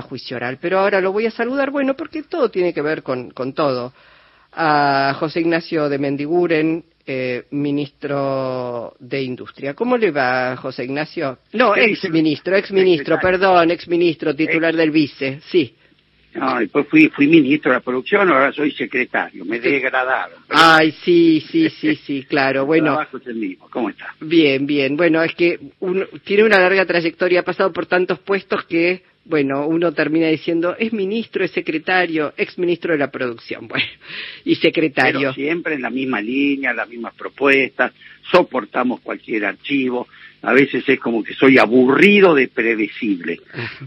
juicio oral. Pero ahora lo voy a saludar, bueno, porque todo tiene que ver con, con todo. A José Ignacio de Mendiguren, eh, ministro de Industria. ¿Cómo le va, José Ignacio? No, ex ministro, ex ministro, perdón, ex ministro, titular del vice, sí. No, después fui, fui ministro de la producción, ahora soy secretario, me degradaron. Ay, sí, sí, sí, sí, claro, bueno. es el mismo, ¿cómo está? Bien, bien, bueno, es que uno, tiene una larga trayectoria, ha pasado por tantos puestos que, bueno, uno termina diciendo, es ministro, es secretario, ex ministro de la producción, bueno, y secretario. Pero siempre en la misma línea, las mismas propuestas, soportamos cualquier archivo, a veces es como que soy aburrido de predecible.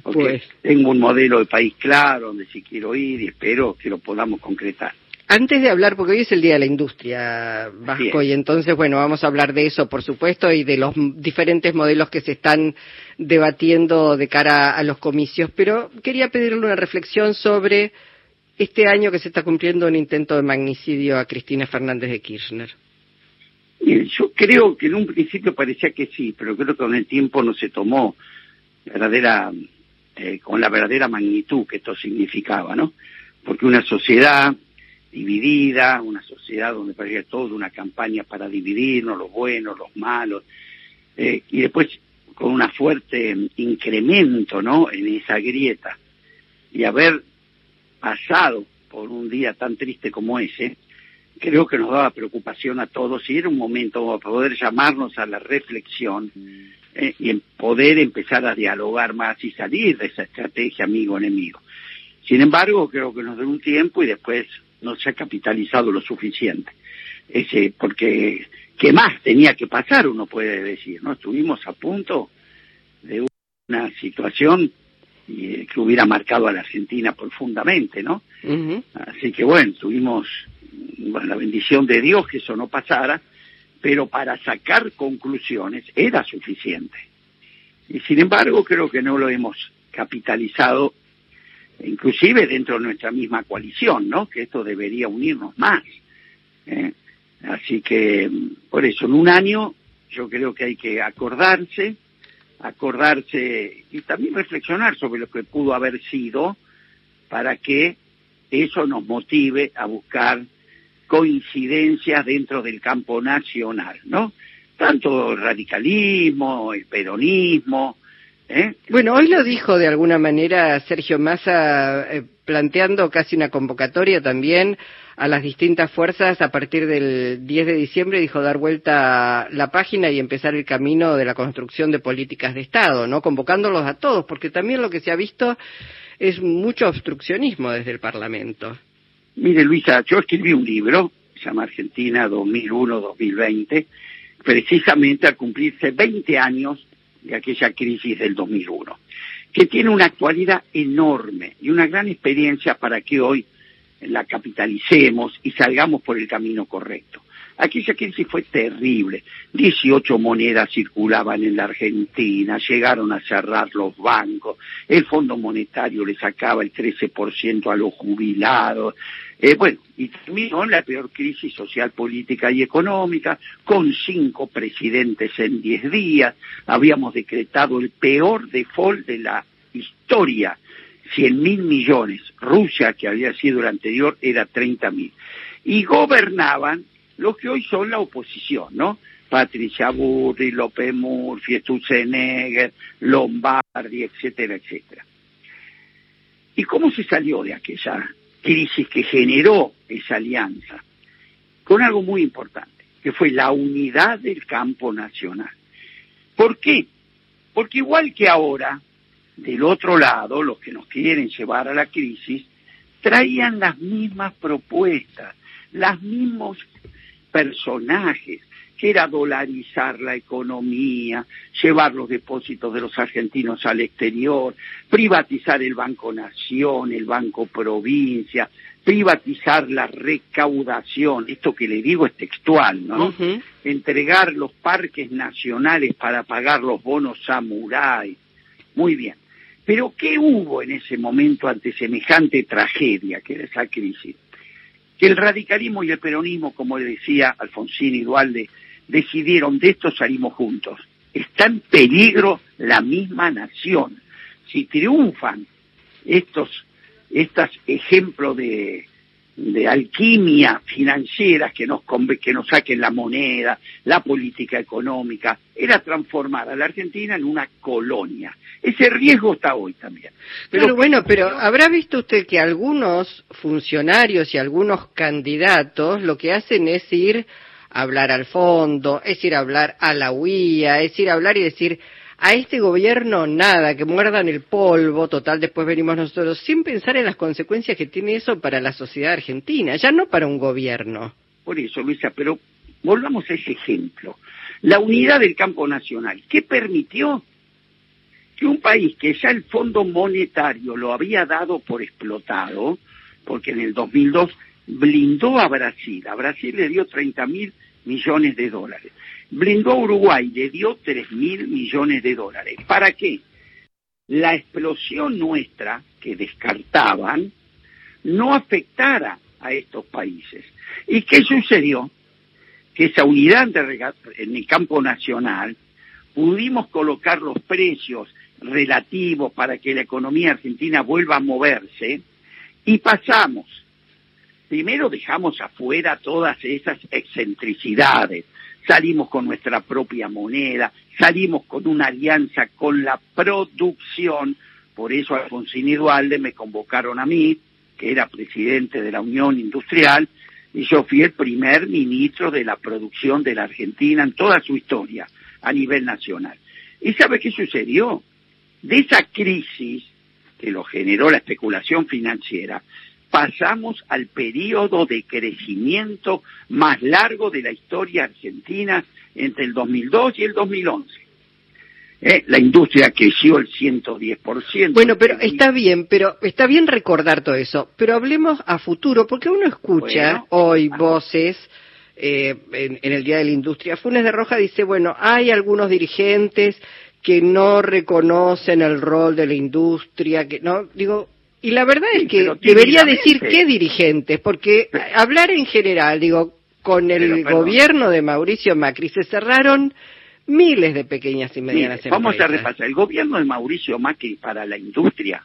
Porque pues. tengo un modelo de país claro donde sí quiero ir y espero que lo podamos concretar. Antes de hablar, porque hoy es el Día de la Industria Vasco, y entonces, bueno, vamos a hablar de eso, por supuesto, y de los diferentes modelos que se están debatiendo de cara a los comicios, pero quería pedirle una reflexión sobre este año que se está cumpliendo un intento de magnicidio a Cristina Fernández de Kirchner. Yo creo que en un principio parecía que sí, pero creo que con el tiempo no se tomó verdadera, eh, con la verdadera magnitud que esto significaba, ¿no? Porque una sociedad dividida, una sociedad donde parecía todo una campaña para dividirnos, los buenos, los malos, eh, y después con un fuerte incremento, ¿no? En esa grieta, y haber pasado por un día tan triste como ese, creo que nos daba preocupación a todos y era un momento para poder llamarnos a la reflexión eh, y poder empezar a dialogar más y salir de esa estrategia amigo-enemigo. Sin embargo, creo que nos dio un tiempo y después no se ha capitalizado lo suficiente. Ese, porque, ¿qué más tenía que pasar? Uno puede decir, ¿no? Estuvimos a punto de una situación eh, que hubiera marcado a la Argentina profundamente, ¿no? Así que bueno, tuvimos bueno, la bendición de Dios que eso no pasara, pero para sacar conclusiones era suficiente. Y sin embargo creo que no lo hemos capitalizado, inclusive dentro de nuestra misma coalición, ¿no? Que esto debería unirnos más. ¿eh? Así que, por eso, en un año yo creo que hay que acordarse, acordarse y también reflexionar sobre lo que pudo haber sido para que eso nos motive a buscar coincidencias dentro del campo nacional, ¿no? Tanto el radicalismo, el peronismo. ¿Eh? Bueno, hoy lo dijo de alguna manera Sergio Massa, eh, planteando casi una convocatoria también a las distintas fuerzas a partir del 10 de diciembre, dijo dar vuelta la página y empezar el camino de la construcción de políticas de Estado, ¿no? Convocándolos a todos, porque también lo que se ha visto es mucho obstruccionismo desde el Parlamento. Mire, Luisa, yo escribí un libro, se llama Argentina 2001-2020, precisamente al cumplirse 20 años de aquella crisis del 2001, que tiene una actualidad enorme y una gran experiencia para que hoy la capitalicemos y salgamos por el camino correcto. Aquella crisis fue terrible. 18 monedas circulaban en la Argentina, llegaron a cerrar los bancos, el Fondo Monetario le sacaba el 13% a los jubilados. Eh, bueno, y terminó la peor crisis social, política y económica, con cinco presidentes en 10 días. Habíamos decretado el peor default de la historia 100 mil millones. Rusia, que había sido el anterior, era 30 mil. Y gobernaban los que hoy son la oposición, ¿no? Patricia Burri, López Murphy, Stutzenegger, Lombardi, etcétera, etcétera. ¿Y cómo se salió de aquella crisis que generó esa alianza? Con algo muy importante, que fue la unidad del campo nacional. ¿Por qué? Porque igual que ahora, del otro lado, los que nos quieren llevar a la crisis, traían las mismas propuestas, los mismos personajes, que era dolarizar la economía, llevar los depósitos de los argentinos al exterior, privatizar el Banco Nación, el Banco Provincia, privatizar la recaudación, esto que le digo es textual, ¿no? Entregar los parques nacionales para pagar los bonos samurái. Muy bien. Pero ¿qué hubo en ese momento ante semejante tragedia que era esa crisis? El radicalismo y el peronismo, como le decía Alfonsín y Dualde, decidieron de esto salimos juntos. Está en peligro la misma nación. Si triunfan estos, estos ejemplos de, de alquimia financiera que nos, que nos saquen la moneda, la política económica, era transformar a la Argentina en una colonia. Ese riesgo está hoy también. Pero bueno, pero habrá visto usted que algunos funcionarios y algunos candidatos lo que hacen es ir a hablar al fondo, es ir a hablar a la UIA, es ir a hablar y decir, a este gobierno nada, que muerdan el polvo, total, después venimos nosotros, sin pensar en las consecuencias que tiene eso para la sociedad argentina, ya no para un gobierno. Por eso, Luisa, pero volvamos a ese ejemplo. La unidad del campo nacional, ¿qué permitió? Que un país que ya el Fondo Monetario lo había dado por explotado, porque en el 2002 blindó a Brasil, a Brasil le dio 30 mil millones de dólares blindó Uruguay, le dio tres mil millones de dólares. ¿Para qué? La explosión nuestra, que descartaban, no afectara a estos países. ¿Y qué sucedió? Que esa unidad en el campo nacional pudimos colocar los precios relativos para que la economía argentina vuelva a moverse y pasamos. Primero dejamos afuera todas esas excentricidades, salimos con nuestra propia moneda, salimos con una alianza con la producción, por eso Alfonsín y Dualde me convocaron a mí, que era presidente de la Unión Industrial, y yo fui el primer ministro de la producción de la Argentina en toda su historia a nivel nacional. ¿Y sabe qué sucedió? De esa crisis que lo generó la especulación financiera, pasamos al periodo de crecimiento más largo de la historia argentina entre el 2002 y el 2011. Eh, la industria creció el 110%. Bueno, pero está bien, pero está bien recordar todo eso. Pero hablemos a futuro, porque uno escucha hoy ah. voces eh, en, en, el Día de la Industria. Funes de Roja dice, bueno, hay algunos dirigentes que no reconocen el rol de la industria, que no, digo, y la verdad es que debería decir qué dirigentes, porque hablar en general, digo, con el gobierno de Mauricio Macri se cerraron miles de pequeñas y medianas empresas. Vamos a repasar. El gobierno de Mauricio Macri para la industria,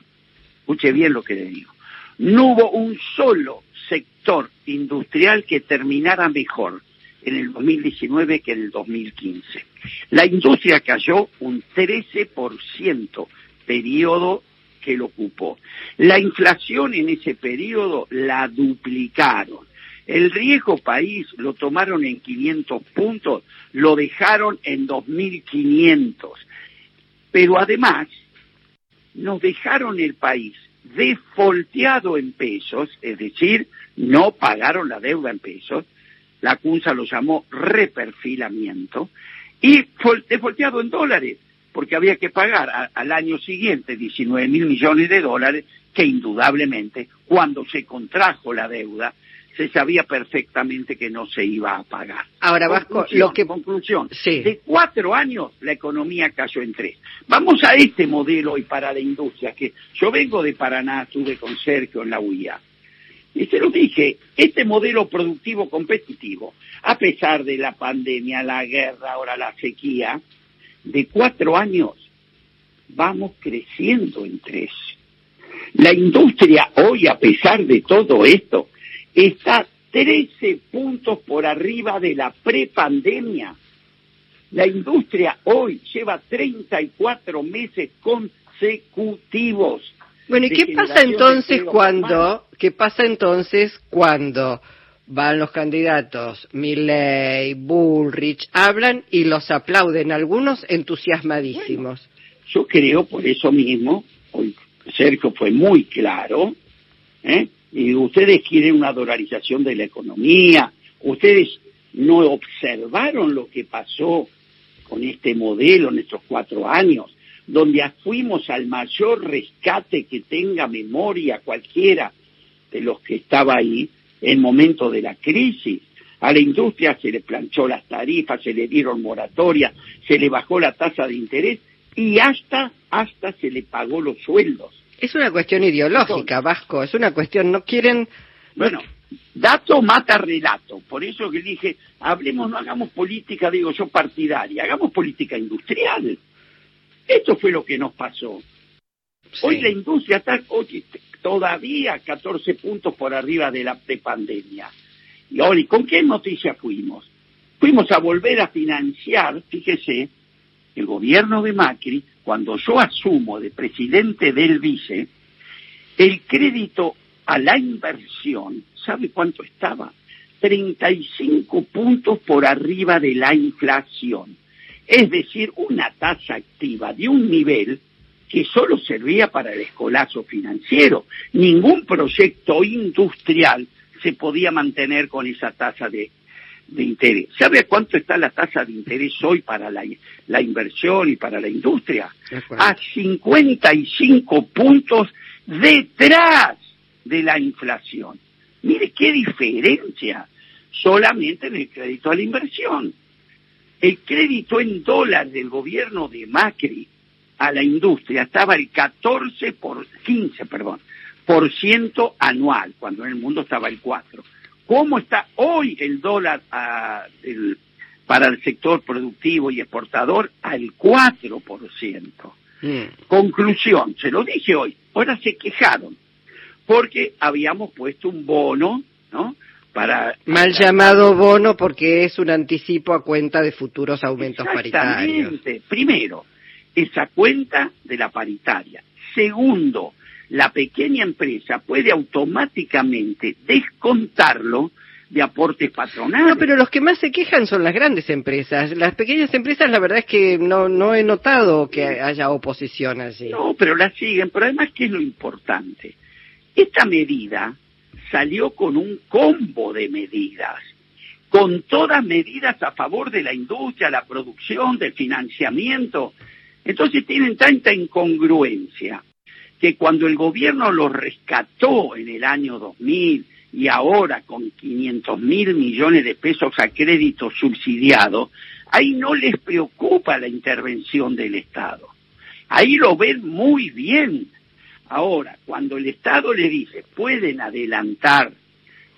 escuche bien lo que le digo, no hubo un solo sector industrial que terminara mejor en el 2019 que en el 2015. La industria cayó un 13% periodo que lo ocupó. La inflación en ese periodo la duplicaron. El riesgo país lo tomaron en 500 puntos, lo dejaron en 2.500. Pero además, nos dejaron el país defolteado en pesos, es decir, no pagaron la deuda en pesos, la CUNSA lo llamó reperfilamiento, y defolteado en dólares porque había que pagar al año siguiente 19 mil millones de dólares, que indudablemente, cuando se contrajo la deuda, se sabía perfectamente que no se iba a pagar. Ahora, Vasco, lo que... Conclusión, de cuatro años la economía cayó en tres. Vamos a este modelo y para la industria, que yo vengo de Paraná, estuve con Sergio en la UIA. Y se lo dije, este modelo productivo competitivo, a pesar de la pandemia, la guerra, ahora la sequía, de cuatro años vamos creciendo en tres. La industria hoy, a pesar de todo esto, está 13 puntos por arriba de la prepandemia. La industria hoy lleva 34 meses consecutivos. Bueno, ¿y qué pasa entonces cuando, qué pasa entonces cuando van los candidatos, Milley, Bullrich, hablan y los aplauden, algunos entusiasmadísimos. yo creo por eso mismo, hoy Sergio fue muy claro, ¿eh? y ustedes quieren una dolarización de la economía, ustedes no observaron lo que pasó con este modelo en estos cuatro años, donde fuimos al mayor rescate que tenga memoria cualquiera de los que estaba ahí, en momento de la crisis. A la industria se le planchó las tarifas, se le dieron moratorias, se le bajó la tasa de interés y hasta, hasta se le pagó los sueldos. Es una cuestión ideológica, Vasco, es una cuestión, no quieren... Bueno, dato mata relato, por eso que dije, hablemos, no hagamos política, digo yo, partidaria, hagamos política industrial. Esto fue lo que nos pasó. Hoy la industria está todavía 14 puntos por arriba de la de pandemia. Y ahora, ¿con qué noticia fuimos? Fuimos a volver a financiar, fíjese, el gobierno de Macri, cuando yo asumo de presidente del vice, el crédito a la inversión, ¿sabe cuánto estaba? 35 puntos por arriba de la inflación. Es decir, una tasa activa de un nivel que solo servía para el escolazo financiero. Ningún proyecto industrial se podía mantener con esa tasa de, interés. ¿Sabe cuánto está la tasa de interés hoy para la, la inversión y para la industria? A 55 puntos detrás de la inflación. Mire qué diferencia solamente en el crédito a la inversión. El crédito en dólares del gobierno de Macri a la industria estaba el 14 por 15, perdón, por ciento anual, cuando en el mundo estaba el 4. ¿Cómo está hoy el dólar ah, para el sector productivo y exportador al 4%? Mm. Conclusión, se lo dije hoy, ahora se quejaron porque habíamos puesto un bono, ¿no? Para, Mal llamado bono porque es un anticipo a cuenta de futuros aumentos paritarios. Primero, esa cuenta de la paritaria. Segundo, la pequeña empresa puede automáticamente descontarlo de aportes patronales. No, pero los que más se quejan son las grandes empresas. Las pequeñas empresas, la verdad es que no, no he notado que haya oposición allí. No, pero la siguen. Pero además, ¿qué es lo importante? Esta medida salió con un combo de medidas, con todas medidas a favor de la industria, la producción, del financiamiento. Entonces tienen tanta incongruencia que cuando el gobierno los rescató en el año 2000 y ahora con 500 mil millones de pesos a crédito subsidiado, ahí no les preocupa la intervención del Estado. Ahí lo ven muy bien Ahora, cuando el Estado le dice, pueden adelantar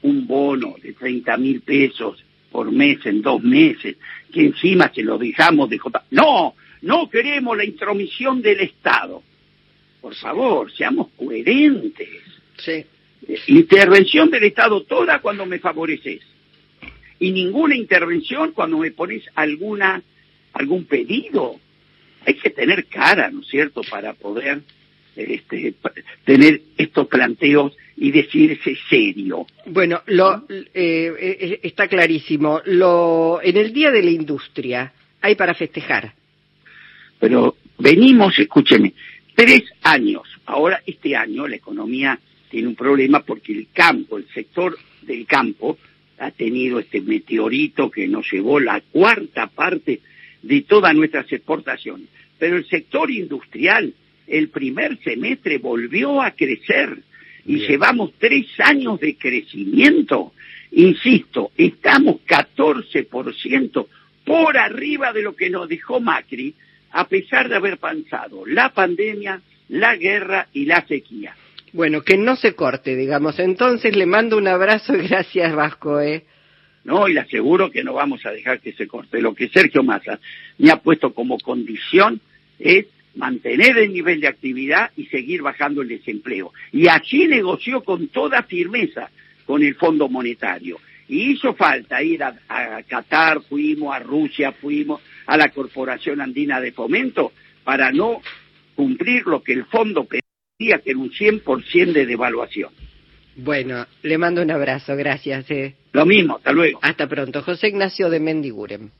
un bono de 30 mil pesos por mes en dos meses, que encima se lo dejamos de. No, no queremos la intromisión del Estado. Por favor, seamos coherentes. Sí. Intervención del Estado toda cuando me favoreces. Y ninguna intervención cuando me pones alguna, algún pedido. Hay que tener cara, ¿no es cierto?, para poder este, tener estos planteos y decirse serio. Bueno, lo, eh, eh, está clarísimo. Lo, en el Día de la Industria hay para festejar. Pero venimos, escúcheme, tres años. Ahora, este año, la economía tiene un problema porque el campo, el sector del campo, ha tenido este meteorito que nos llevó la cuarta parte de todas nuestras exportaciones. Pero el sector industrial el primer semestre volvió a crecer y llevamos tres años de crecimiento. Insisto, estamos 14% por arriba de lo que nos dejó Macri, a pesar de haber pasado la pandemia, la guerra y la sequía. Bueno, que no se corte, digamos. Entonces le mando un abrazo y gracias, Vasco. ¿eh? No, y le aseguro que no vamos a dejar que se corte. Lo que Sergio Massa me ha puesto como condición es mantener el nivel de actividad y seguir bajando el desempleo. Y allí negoció con toda firmeza con el Fondo Monetario. Y hizo falta ir a, Qatar, fuimos a Rusia, fuimos a la Corporación Andina de Fomento para no cumplir lo que el fondo pedía, que era un 100% de devaluación. Bueno, le mando un abrazo, gracias. Eh. Lo mismo, hasta luego. Hasta pronto. José Ignacio de Mendiguren.